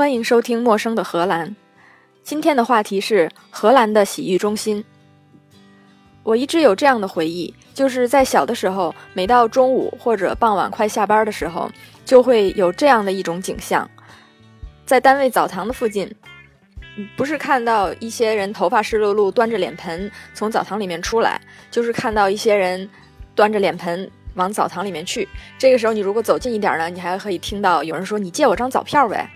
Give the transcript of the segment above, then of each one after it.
欢迎收听《陌生的荷兰》。今天的话题是荷兰的洗浴中心。我一直有这样的回忆，就是在小的时候，每到中午或者傍晚快下班的时候，就会有这样的一种景象：在单位澡堂的附近，不是看到一些人头发湿漉漉，端着脸盆从澡堂里面出来，就是看到一些人端着脸盆往澡堂里面去。这个时候，你如果走近一点呢，你还可以听到有人说：“你借我张澡票呗。”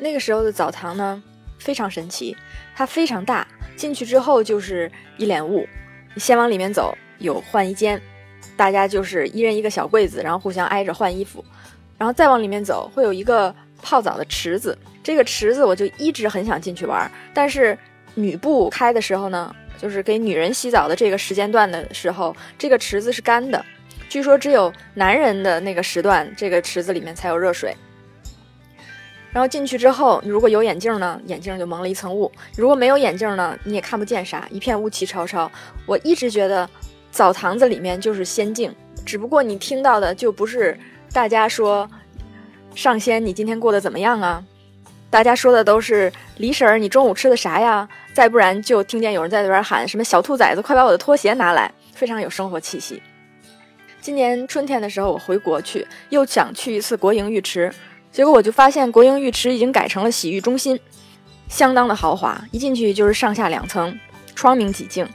那个时候的澡堂呢，非常神奇，它非常大，进去之后就是一脸雾。先往里面走，有换衣间，大家就是一人一个小柜子，然后互相挨着换衣服。然后再往里面走，会有一个泡澡的池子。这个池子我就一直很想进去玩，但是女部开的时候呢，就是给女人洗澡的这个时间段的时候，这个池子是干的。据说只有男人的那个时段，这个池子里面才有热水。然后进去之后，你如果有眼镜呢，眼镜就蒙了一层雾；如果没有眼镜呢，你也看不见啥，一片雾气超超。我一直觉得澡堂子里面就是仙境，只不过你听到的就不是大家说上仙，你今天过得怎么样啊？大家说的都是李婶儿，你中午吃的啥呀？再不然就听见有人在那边喊什么“小兔崽子，快把我的拖鞋拿来”，非常有生活气息。今年春天的时候，我回国去，又想去一次国营浴池。结果我就发现国营浴池已经改成了洗浴中心，相当的豪华。一进去就是上下两层，窗明几净。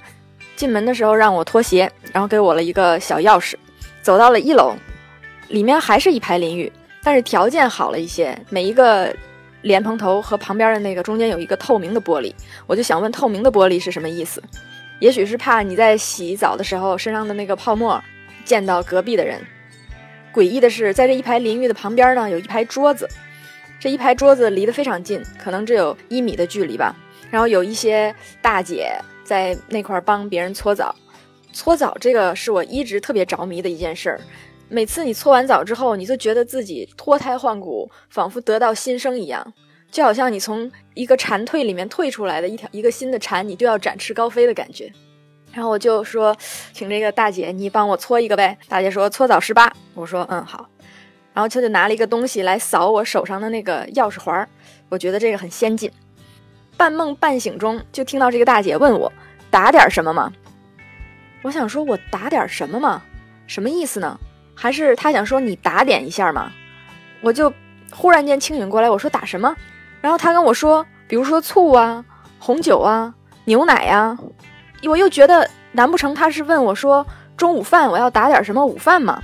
进门的时候让我脱鞋，然后给我了一个小钥匙。走到了一楼，里面还是一排淋浴，但是条件好了一些。每一个莲蓬头和旁边的那个中间有一个透明的玻璃。我就想问，透明的玻璃是什么意思？也许是怕你在洗澡的时候身上的那个泡沫溅到隔壁的人。诡异的是，在这一排淋浴的旁边呢，有一排桌子。这一排桌子离得非常近，可能只有一米的距离吧。然后有一些大姐在那块帮别人搓澡。搓澡这个是我一直特别着迷的一件事儿。每次你搓完澡之后，你就觉得自己脱胎换骨，仿佛得到新生一样，就好像你从一个蝉蜕里面退出来的一条一个新的蝉，你就要展翅高飞的感觉。然后我就说，请这个大姐你帮我搓一个呗。大姐说搓澡十八，我说嗯好。然后她就拿了一个东西来扫我手上的那个钥匙环儿，我觉得这个很先进。半梦半醒中就听到这个大姐问我打点什么吗？我想说我打点什么吗？什么意思呢？还是她想说你打点一下吗？我就忽然间清醒过来，我说打什么？然后她跟我说，比如说醋啊、红酒啊、牛奶呀。我又觉得，难不成他是问我说中午饭我要打点什么午饭吗？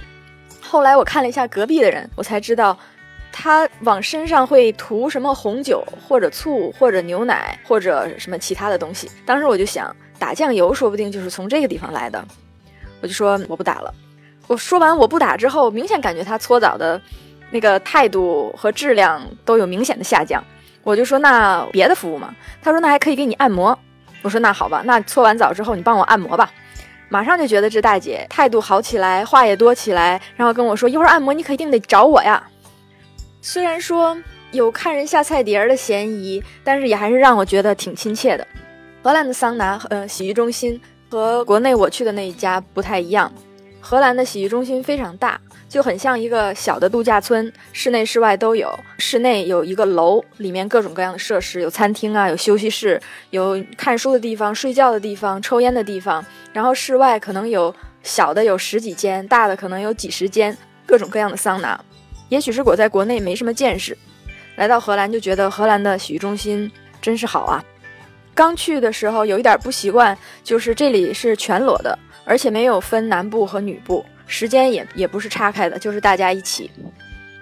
后来我看了一下隔壁的人，我才知道，他往身上会涂什么红酒或者醋或者牛奶或者什么其他的东西。当时我就想，打酱油说不定就是从这个地方来的。我就说我不打了。我说完我不打之后，明显感觉他搓澡的那个态度和质量都有明显的下降。我就说那别的服务吗？他说那还可以给你按摩。我说那好吧，那搓完澡之后你帮我按摩吧。马上就觉得这大姐态度好起来，话也多起来，然后跟我说一会儿按摩你可一定得找我呀。虽然说有看人下菜碟儿的嫌疑，但是也还是让我觉得挺亲切的。荷兰的桑拿呃洗浴中心和国内我去的那一家不太一样，荷兰的洗浴中心非常大。就很像一个小的度假村，室内室外都有。室内有一个楼，里面各种各样的设施，有餐厅啊，有休息室，有看书的地方、睡觉的地方、抽烟的地方。然后室外可能有小的有十几间，大的可能有几十间，各种各样的桑拿。也许是我在国内没什么见识，来到荷兰就觉得荷兰的洗浴中心真是好啊。刚去的时候有一点不习惯，就是这里是全裸的，而且没有分男部和女部。时间也也不是岔开的，就是大家一起，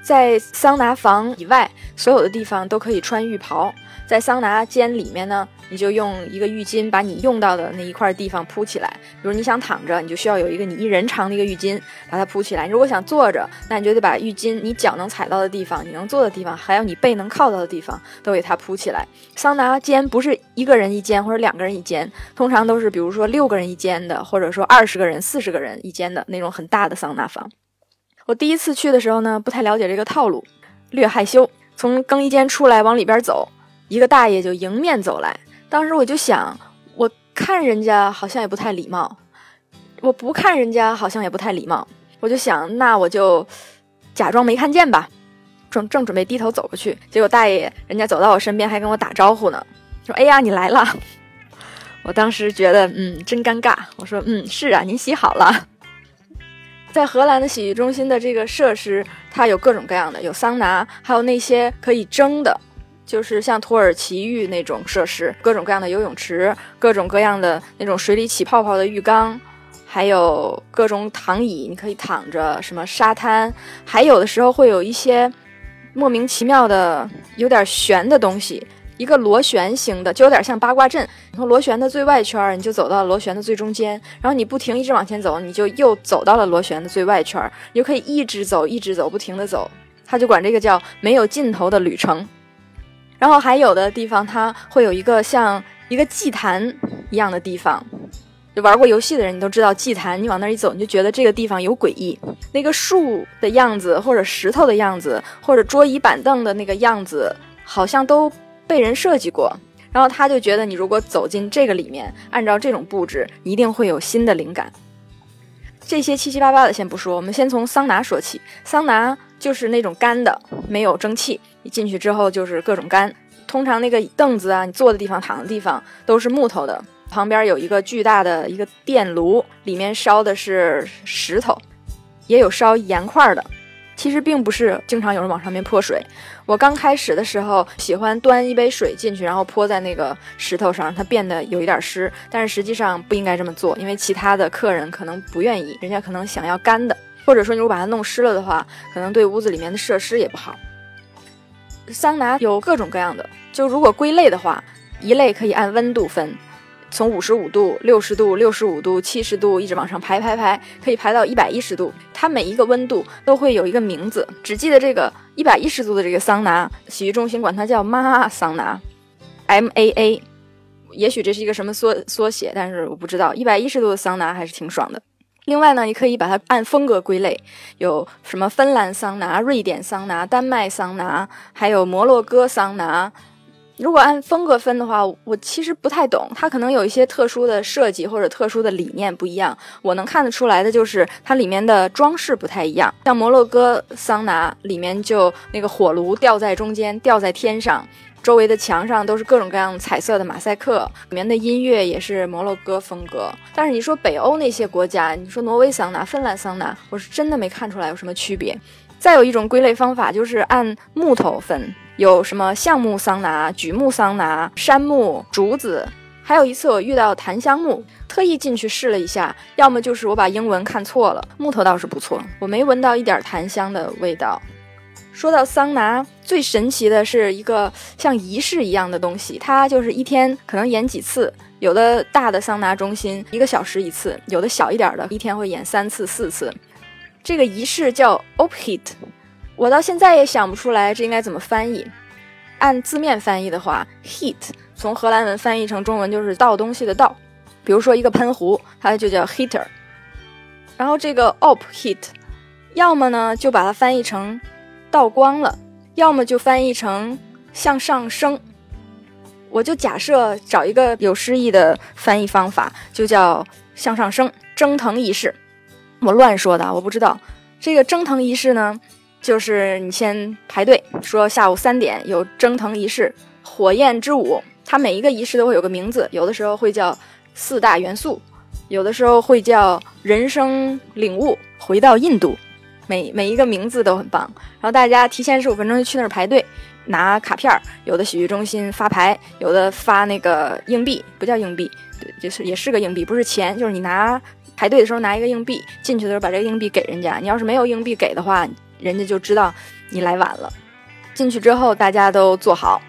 在桑拿房以外，所有的地方都可以穿浴袍。在桑拿间里面呢，你就用一个浴巾把你用到的那一块地方铺起来。比如你想躺着，你就需要有一个你一人长的一个浴巾把它铺起来。你如果想坐着，那你就得把浴巾你脚能踩到的地方、你能坐的地方，还有你背能靠到的地方都给它铺起来。桑拿间不是一个人一间或者两个人一间，通常都是比如说六个人一间的，或者说二十个人、四十个人一间的那种很大的桑拿房。我第一次去的时候呢，不太了解这个套路，略害羞。从更衣间出来往里边走。一个大爷就迎面走来，当时我就想，我看人家好像也不太礼貌，我不看人家好像也不太礼貌，我就想，那我就假装没看见吧。正正准备低头走过去，结果大爷人家走到我身边还跟我打招呼呢，说：“哎呀，你来了。” 我当时觉得，嗯，真尴尬。我说：“嗯，是啊，您洗好了。” 在荷兰的洗浴中心的这个设施，它有各种各样的，有桑拿，还有那些可以蒸的，就是像土耳其浴那种设施，各种各样的游泳池，各种各样的那种水里起泡泡的浴缸，还有各种躺椅，你可以躺着，什么沙滩，还有的时候会有一些莫名其妙的、有点悬的东西。一个螺旋形的，就有点像八卦阵。从螺旋的最外圈，你就走到螺旋的最中间，然后你不停一直往前走，你就又走到了螺旋的最外圈。你就可以一直走，一直走，不停的走。他就管这个叫没有尽头的旅程。然后还有的地方，它会有一个像一个祭坛一样的地方。就玩过游戏的人，你都知道祭坛，你往那一走，你就觉得这个地方有诡异。那个树的样子，或者石头的样子，或者桌椅板凳的那个样子，好像都。被人设计过，然后他就觉得你如果走进这个里面，按照这种布置，一定会有新的灵感。这些七七八八的先不说，我们先从桑拿说起。桑拿就是那种干的，没有蒸汽，你进去之后就是各种干。通常那个凳子啊，你坐的地方、躺的地方都是木头的，旁边有一个巨大的一个电炉，里面烧的是石头，也有烧盐块的。其实并不是经常有人往上面泼水。我刚开始的时候喜欢端一杯水进去，然后泼在那个石头上，让它变得有一点湿。但是实际上不应该这么做，因为其他的客人可能不愿意，人家可能想要干的，或者说你如果把它弄湿了的话，可能对屋子里面的设施也不好。桑拿有各种各样的，就如果归类的话，一类可以按温度分。从五十五度、六十度、六十五度、七十度一直往上排排排，可以排到一百一十度。它每一个温度都会有一个名字，只记得这个一百一十度的这个桑拿，洗浴中心管它叫妈桑拿，M A A。也许这是一个什么缩缩写，但是我不知道。一百一十度的桑拿还是挺爽的。另外呢，你可以把它按风格归类，有什么芬兰桑拿、瑞典桑拿、丹麦桑拿，还有摩洛哥桑拿。如果按风格分的话，我其实不太懂，它可能有一些特殊的设计或者特殊的理念不一样。我能看得出来的就是它里面的装饰不太一样。像摩洛哥桑拿里面就那个火炉吊在中间，吊在天上，周围的墙上都是各种各样彩色的马赛克，里面的音乐也是摩洛哥风格。但是你说北欧那些国家，你说挪威桑拿、芬兰桑拿，我是真的没看出来有什么区别。再有一种归类方法就是按木头分。有什么橡木桑拿、榉木桑拿、杉木、竹子，还有一次我遇到檀香木，特意进去试了一下，要么就是我把英文看错了，木头倒是不错，我没闻到一点檀香的味道。说到桑拿，最神奇的是一个像仪式一样的东西，它就是一天可能演几次，有的大的桑拿中心一个小时一次，有的小一点的，一天会演三次四次。这个仪式叫 Ophit。我到现在也想不出来这应该怎么翻译。按字面翻译的话，heat 从荷兰文翻译成中文就是倒东西的倒。比如说一个喷壶，它就叫 heater。然后这个 op heat，要么呢就把它翻译成倒光了，要么就翻译成向上升。我就假设找一个有诗意的翻译方法，就叫向上升蒸腾仪式。我乱说的，我不知道这个蒸腾仪式呢。就是你先排队，说下午三点有蒸腾仪式，火焰之舞。它每一个仪式都会有个名字，有的时候会叫四大元素，有的时候会叫人生领悟，回到印度。每每一个名字都很棒。然后大家提前十五分钟就去那儿排队，拿卡片儿。有的洗浴中心发牌，有的发那个硬币，不叫硬币，对，就是也是个硬币，不是钱，就是你拿排队的时候拿一个硬币，进去的时候把这个硬币给人家。你要是没有硬币给的话。人家就知道你来晚了。进去之后，大家都坐好。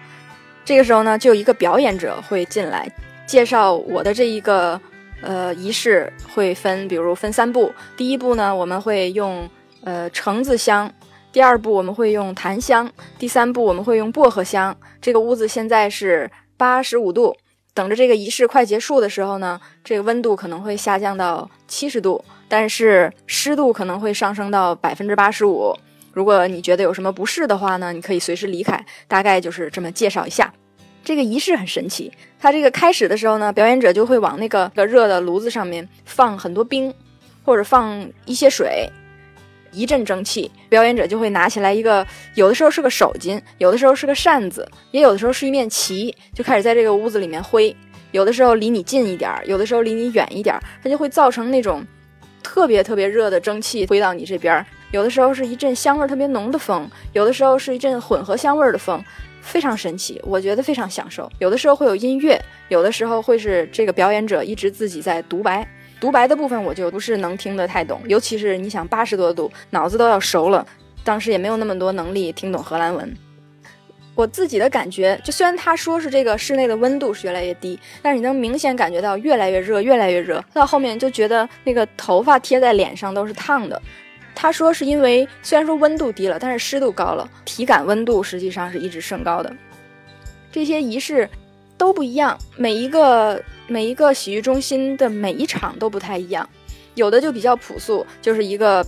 这个时候呢，就一个表演者会进来介绍我的这一个呃仪式，会分，比如分三步。第一步呢，我们会用呃橙子香；第二步我们会用檀香；第三步我们会用薄荷香。这个屋子现在是八十五度，等着这个仪式快结束的时候呢，这个温度可能会下降到七十度。但是湿度可能会上升到百分之八十五。如果你觉得有什么不适的话呢，你可以随时离开。大概就是这么介绍一下。这个仪式很神奇，它这个开始的时候呢，表演者就会往那个热的炉子上面放很多冰，或者放一些水，一阵蒸汽，表演者就会拿起来一个，有的时候是个手巾，有的时候是个扇子，也有的时候是一面旗，就开始在这个屋子里面挥。有的时候离你近一点儿，有的时候离你远一点儿，它就会造成那种特别特别热的蒸汽挥到你这边。有的时候是一阵香味特别浓的风，有的时候是一阵混合香味的风，非常神奇，我觉得非常享受。有的时候会有音乐，有的时候会是这个表演者一直自己在独白。独白的部分我就不是能听得太懂，尤其是你想八十多度，脑子都要熟了，当时也没有那么多能力听懂荷兰文。我自己的感觉，就虽然他说是这个室内的温度是越来越低，但是你能明显感觉到越来越热，越来越热，到后面就觉得那个头发贴在脸上都是烫的。他说是因为虽然说温度低了，但是湿度高了，体感温度实际上是一直升高的。这些仪式都不一样，每一个。每一个洗浴中心的每一场都不太一样，有的就比较朴素，就是一个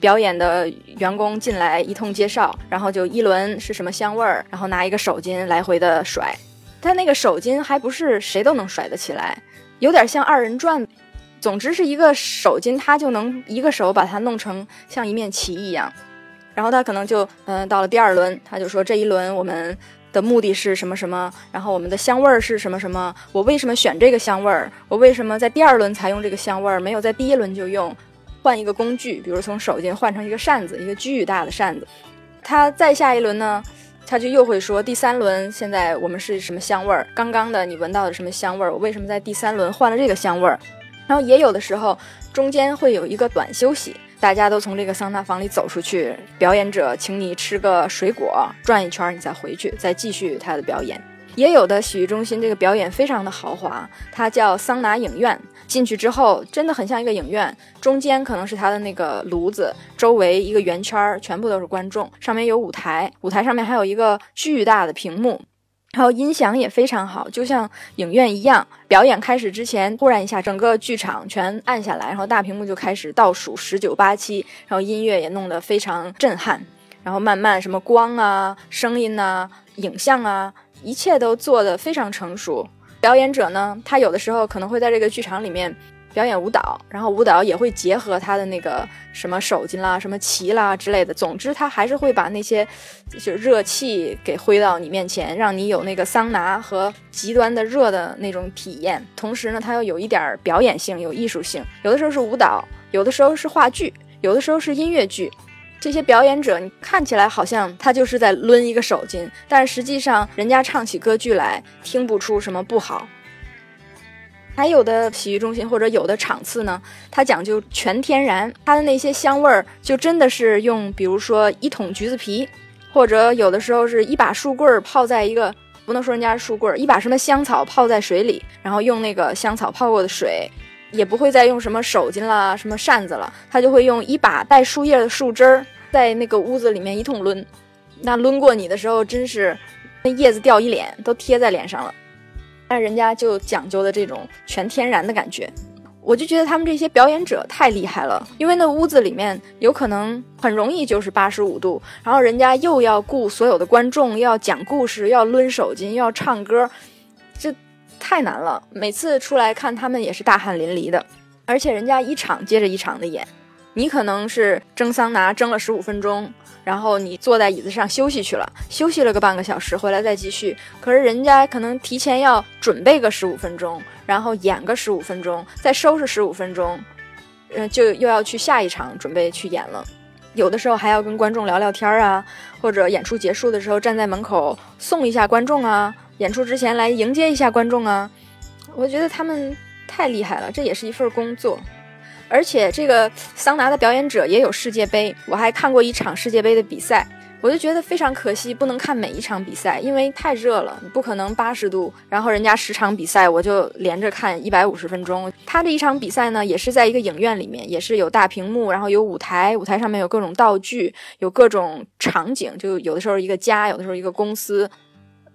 表演的员工进来一通介绍，然后就一轮是什么香味儿，然后拿一个手巾来回的甩，他那个手巾还不是谁都能甩得起来，有点像二人转，总之是一个手巾，他就能一个手把它弄成像一面旗一样，然后他可能就嗯到了第二轮，他就说这一轮我们。的目的是什么什么？然后我们的香味儿是什么什么？我为什么选这个香味儿？我为什么在第二轮才用这个香味儿，没有在第一轮就用？换一个工具，比如从手巾换成一个扇子，一个巨大的扇子。他再下一轮呢，他就又会说第三轮现在我们是什么香味儿？刚刚的你闻到的什么香味儿？我为什么在第三轮换了这个香味儿？然后也有的时候中间会有一个短休息。大家都从这个桑拿房里走出去，表演者请你吃个水果，转一圈，你再回去，再继续他的表演。也有的洗浴中心这个表演非常的豪华，它叫桑拿影院。进去之后真的很像一个影院，中间可能是它的那个炉子，周围一个圆圈全部都是观众，上面有舞台，舞台上面还有一个巨大的屏幕。然后音响也非常好，就像影院一样。表演开始之前，忽然一下，整个剧场全暗下来，然后大屏幕就开始倒数十九八七，然后音乐也弄得非常震撼。然后慢慢什么光啊、声音啊、影像啊，一切都做得非常成熟。表演者呢，他有的时候可能会在这个剧场里面。表演舞蹈，然后舞蹈也会结合他的那个什么手巾啦、什么旗啦之类的。总之，他还是会把那些就热气给挥到你面前，让你有那个桑拿和极端的热的那种体验。同时呢，它又有一点表演性、有艺术性。有的时候是舞蹈，有的时候是话剧，有的时候是音乐剧。这些表演者，你看起来好像他就是在抡一个手巾，但实际上人家唱起歌剧来，听不出什么不好。还有的洗浴中心或者有的场次呢，它讲究全天然，它的那些香味儿就真的是用，比如说一桶橘子皮，或者有的时候是一把树棍儿泡在一个，不能说人家是树棍儿，一把什么香草泡在水里，然后用那个香草泡过的水，也不会再用什么手巾啦、什么扇子了，他就会用一把带树叶的树枝儿，在那个屋子里面一通抡，那抡过你的时候，真是那叶子掉一脸，都贴在脸上了。但人家就讲究的这种全天然的感觉，我就觉得他们这些表演者太厉害了，因为那屋子里面有可能很容易就是八十五度，然后人家又要顾所有的观众，又要讲故事，又要抡手巾，又要唱歌，这太难了。每次出来看他们也是大汗淋漓的，而且人家一场接着一场的演，你可能是蒸桑拿蒸了十五分钟。然后你坐在椅子上休息去了，休息了个半个小时，回来再继续。可是人家可能提前要准备个十五分钟，然后演个十五分钟，再收拾十五分钟，嗯，就又要去下一场准备去演了。有的时候还要跟观众聊聊天啊，或者演出结束的时候站在门口送一下观众啊，演出之前来迎接一下观众啊。我觉得他们太厉害了，这也是一份工作。而且这个桑拿的表演者也有世界杯，我还看过一场世界杯的比赛，我就觉得非常可惜，不能看每一场比赛，因为太热了，你不可能八十度，然后人家十场比赛我就连着看一百五十分钟。他这一场比赛呢，也是在一个影院里面，也是有大屏幕，然后有舞台，舞台上面有各种道具，有各种场景，就有的时候一个家，有的时候一个公司。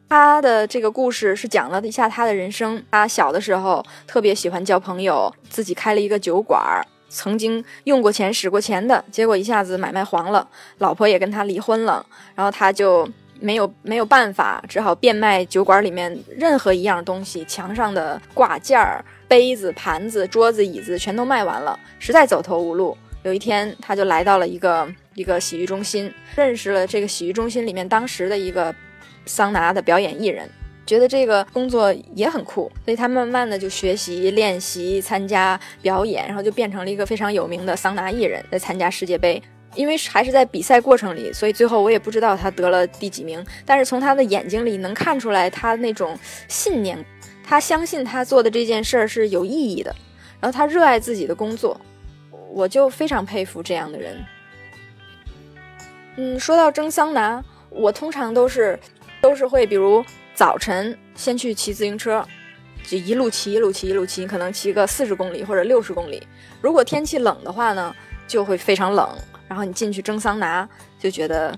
他的这个故事是讲了一下他的人生。他小的时候特别喜欢交朋友，自己开了一个酒馆儿，曾经用过钱、使过钱的，结果一下子买卖黄了，老婆也跟他离婚了，然后他就没有没有办法，只好变卖酒馆里面任何一样东西，墙上的挂件儿、杯子、盘子、桌子、椅子全都卖完了，实在走投无路，有一天，他就来到了一个一个洗浴中心，认识了这个洗浴中心里面当时的一个桑拿的表演艺人，觉得这个工作也很酷，所以他慢慢的就学习、练习、参加表演，然后就变成了一个非常有名的桑拿艺人，在参加世界杯。因为还是在比赛过程里，所以最后我也不知道他得了第几名。但是从他的眼睛里能看出来，他那种信念，他相信他做的这件事儿是有意义的，然后他热爱自己的工作，我就非常佩服这样的人。嗯，说到蒸桑拿，我通常都是都是会，比如早晨先去骑自行车，就一路骑一路骑一路骑，你可能骑个四十公里或者六十公里。如果天气冷的话呢，就会非常冷。然后你进去蒸桑拿，就觉得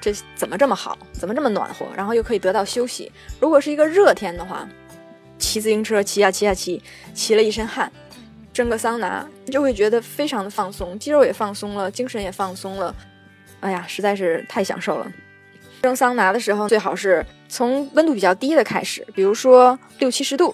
这怎么这么好，怎么这么暖和，然后又可以得到休息。如果是一个热天的话，骑自行车骑呀骑呀骑，骑了一身汗，蒸个桑拿，你就会觉得非常的放松，肌肉也放松了，精神也放松了。哎呀，实在是太享受了。蒸桑拿的时候，最好是从温度比较低的开始，比如说六七十度，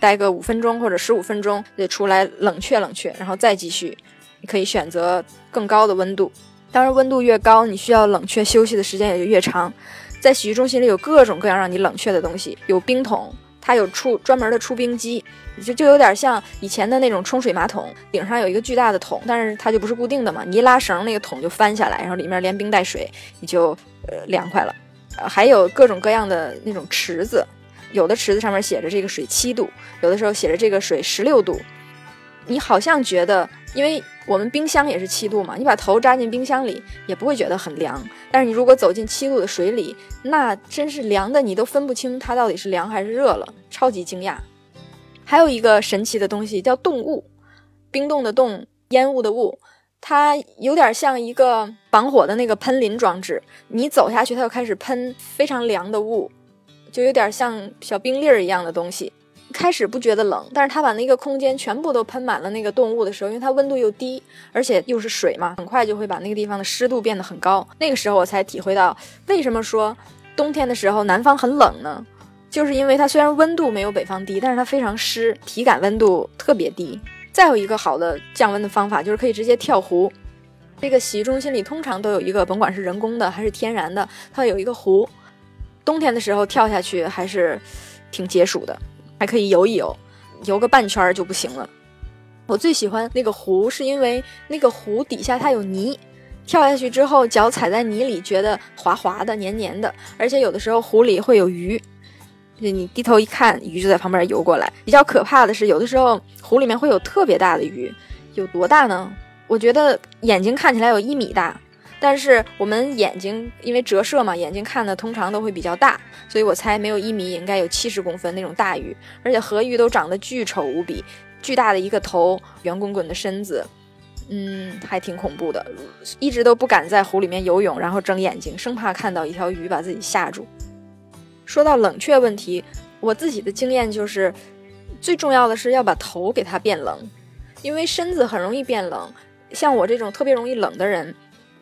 待个五分钟或者十五分钟，就出来冷却冷却，然后再继续。你可以选择更高的温度，当然温度越高，你需要冷却休息的时间也就越长。在洗浴中心里有各种各样让你冷却的东西，有冰桶，它有出专门的出冰机，就就有点像以前的那种冲水马桶，顶上有一个巨大的桶，但是它就不是固定的嘛，你一拉绳，那个桶就翻下来，然后里面连冰带水，你就呃凉快了。呃，还有各种各样的那种池子，有的池子上面写着这个水七度，有的时候写着这个水十六度，你好像觉得，因为。我们冰箱也是七度嘛，你把头扎进冰箱里也不会觉得很凉。但是你如果走进七度的水里，那真是凉的，你都分不清它到底是凉还是热了，超级惊讶。还有一个神奇的东西叫冻雾，冰冻的冻，烟雾的雾，它有点像一个防火的那个喷淋装置，你走下去它就开始喷非常凉的雾，就有点像小冰粒儿一样的东西。开始不觉得冷，但是它把那个空间全部都喷满了那个冻雾的时候，因为它温度又低，而且又是水嘛，很快就会把那个地方的湿度变得很高。那个时候我才体会到，为什么说冬天的时候南方很冷呢？就是因为它虽然温度没有北方低，但是它非常湿，体感温度特别低。再有一个好的降温的方法，就是可以直接跳湖。这个洗浴中心里通常都有一个，甭管是人工的还是天然的，它有一个湖。冬天的时候跳下去还是挺解暑的。还可以游一游，游个半圈就不行了。我最喜欢那个湖，是因为那个湖底下它有泥，跳下去之后脚踩在泥里，觉得滑滑的、黏黏的。而且有的时候湖里会有鱼，你低头一看，鱼就在旁边游过来。比较可怕的是，有的时候湖里面会有特别大的鱼，有多大呢？我觉得眼睛看起来有一米大。但是我们眼睛因为折射嘛，眼睛看的通常都会比较大，所以我猜没有一米，应该有七十公分那种大鱼，而且河鱼都长得巨丑无比，巨大的一个头，圆滚滚的身子，嗯，还挺恐怖的，一直都不敢在湖里面游泳，然后睁眼睛，生怕看到一条鱼把自己吓住。说到冷却问题，我自己的经验就是，最重要的是要把头给它变冷，因为身子很容易变冷，像我这种特别容易冷的人。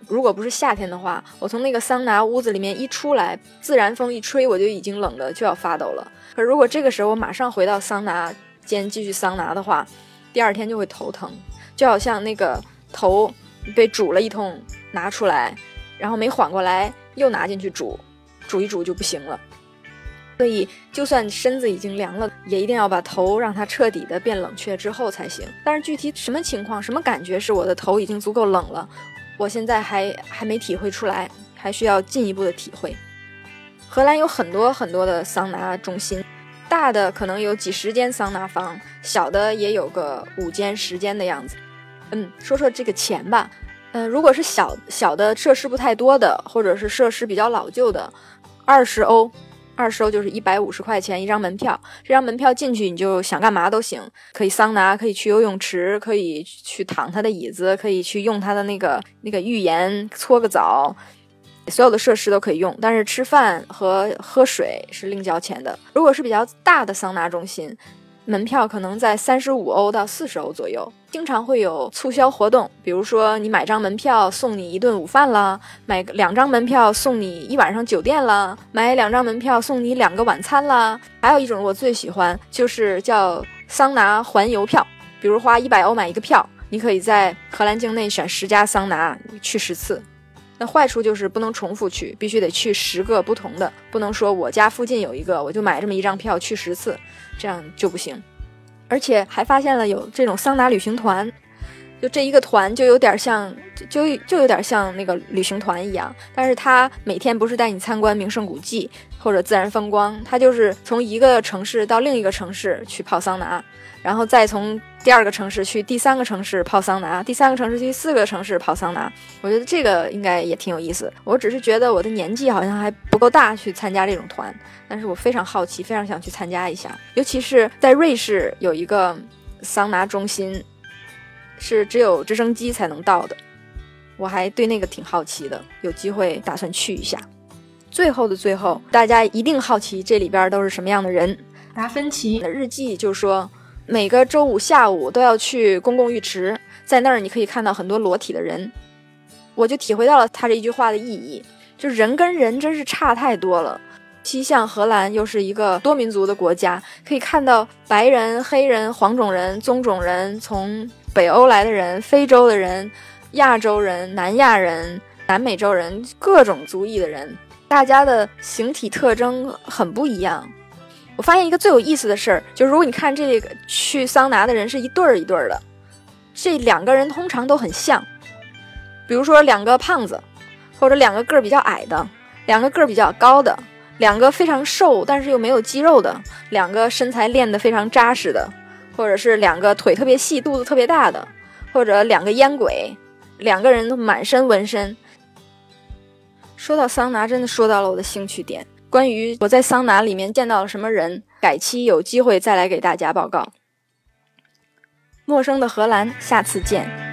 如果不是夏天的话，我从那个桑拿屋子里面一出来，自然风一吹，我就已经冷的就要发抖了。可如果这个时候我马上回到桑拿间继续桑拿的话，第二天就会头疼，就好像那个头被煮了一通拿出来，然后没缓过来又拿进去煮，煮一煮就不行了。所以就算身子已经凉了，也一定要把头让它彻底的变冷却之后才行。但是具体什么情况、什么感觉是我的头已经足够冷了？我现在还还没体会出来，还需要进一步的体会。荷兰有很多很多的桑拿中心，大的可能有几十间桑拿房，小的也有个五间十间的样子。嗯，说说这个钱吧。嗯，如果是小小的设施不太多的，或者是设施比较老旧的，二十欧。二收就是一百五十块钱一张门票，这张门票进去你就想干嘛都行，可以桑拿，可以去游泳池，可以去躺他的椅子，可以去用他的那个那个浴盐搓个澡，所有的设施都可以用，但是吃饭和喝水是另交钱的。如果是比较大的桑拿中心。门票可能在三十五欧到四十欧左右，经常会有促销活动，比如说你买张门票送你一顿午饭啦，买两张门票送你一晚上酒店啦，买两张门票送你两个晚餐啦。还有一种我最喜欢，就是叫桑拿环游票，比如花一百欧买一个票，你可以在荷兰境内选十家桑拿去十次。那坏处就是不能重复去，必须得去十个不同的，不能说我家附近有一个，我就买这么一张票去十次，这样就不行。而且还发现了有这种桑拿旅行团。就这一个团就有点像，就就有点像那个旅行团一样，但是他每天不是带你参观名胜古迹或者自然风光，他就是从一个城市到另一个城市去泡桑拿，然后再从第二个城市去第三个城市泡桑拿，第三个城市去四个城市泡桑拿。我觉得这个应该也挺有意思。我只是觉得我的年纪好像还不够大去参加这种团，但是我非常好奇，非常想去参加一下，尤其是在瑞士有一个桑拿中心。是只有直升机才能到的，我还对那个挺好奇的，有机会打算去一下。最后的最后，大家一定好奇这里边都是什么样的人。达芬奇的日记就说，每个周五下午都要去公共浴池，在那儿你可以看到很多裸体的人。我就体会到了他这一句话的意义，就人跟人真是差太多了。西向荷兰又是一个多民族的国家，可以看到白人、黑人、黄种人、棕种人从。北欧来的人、非洲的人、亚洲人、南亚人、南美洲人，各种族裔的人，大家的形体特征很不一样。我发现一个最有意思的事儿，就是如果你看这个去桑拿的人是一对儿一对儿的，这两个人通常都很像。比如说两个胖子，或者两个个儿比较矮的，两个个儿比较高的，两个非常瘦但是又没有肌肉的，两个身材练得非常扎实的。或者是两个腿特别细、肚子特别大的，或者两个烟鬼，两个人都满身纹身。说到桑拿，真的说到了我的兴趣点。关于我在桑拿里面见到了什么人，改期有机会再来给大家报告。陌生的荷兰，下次见。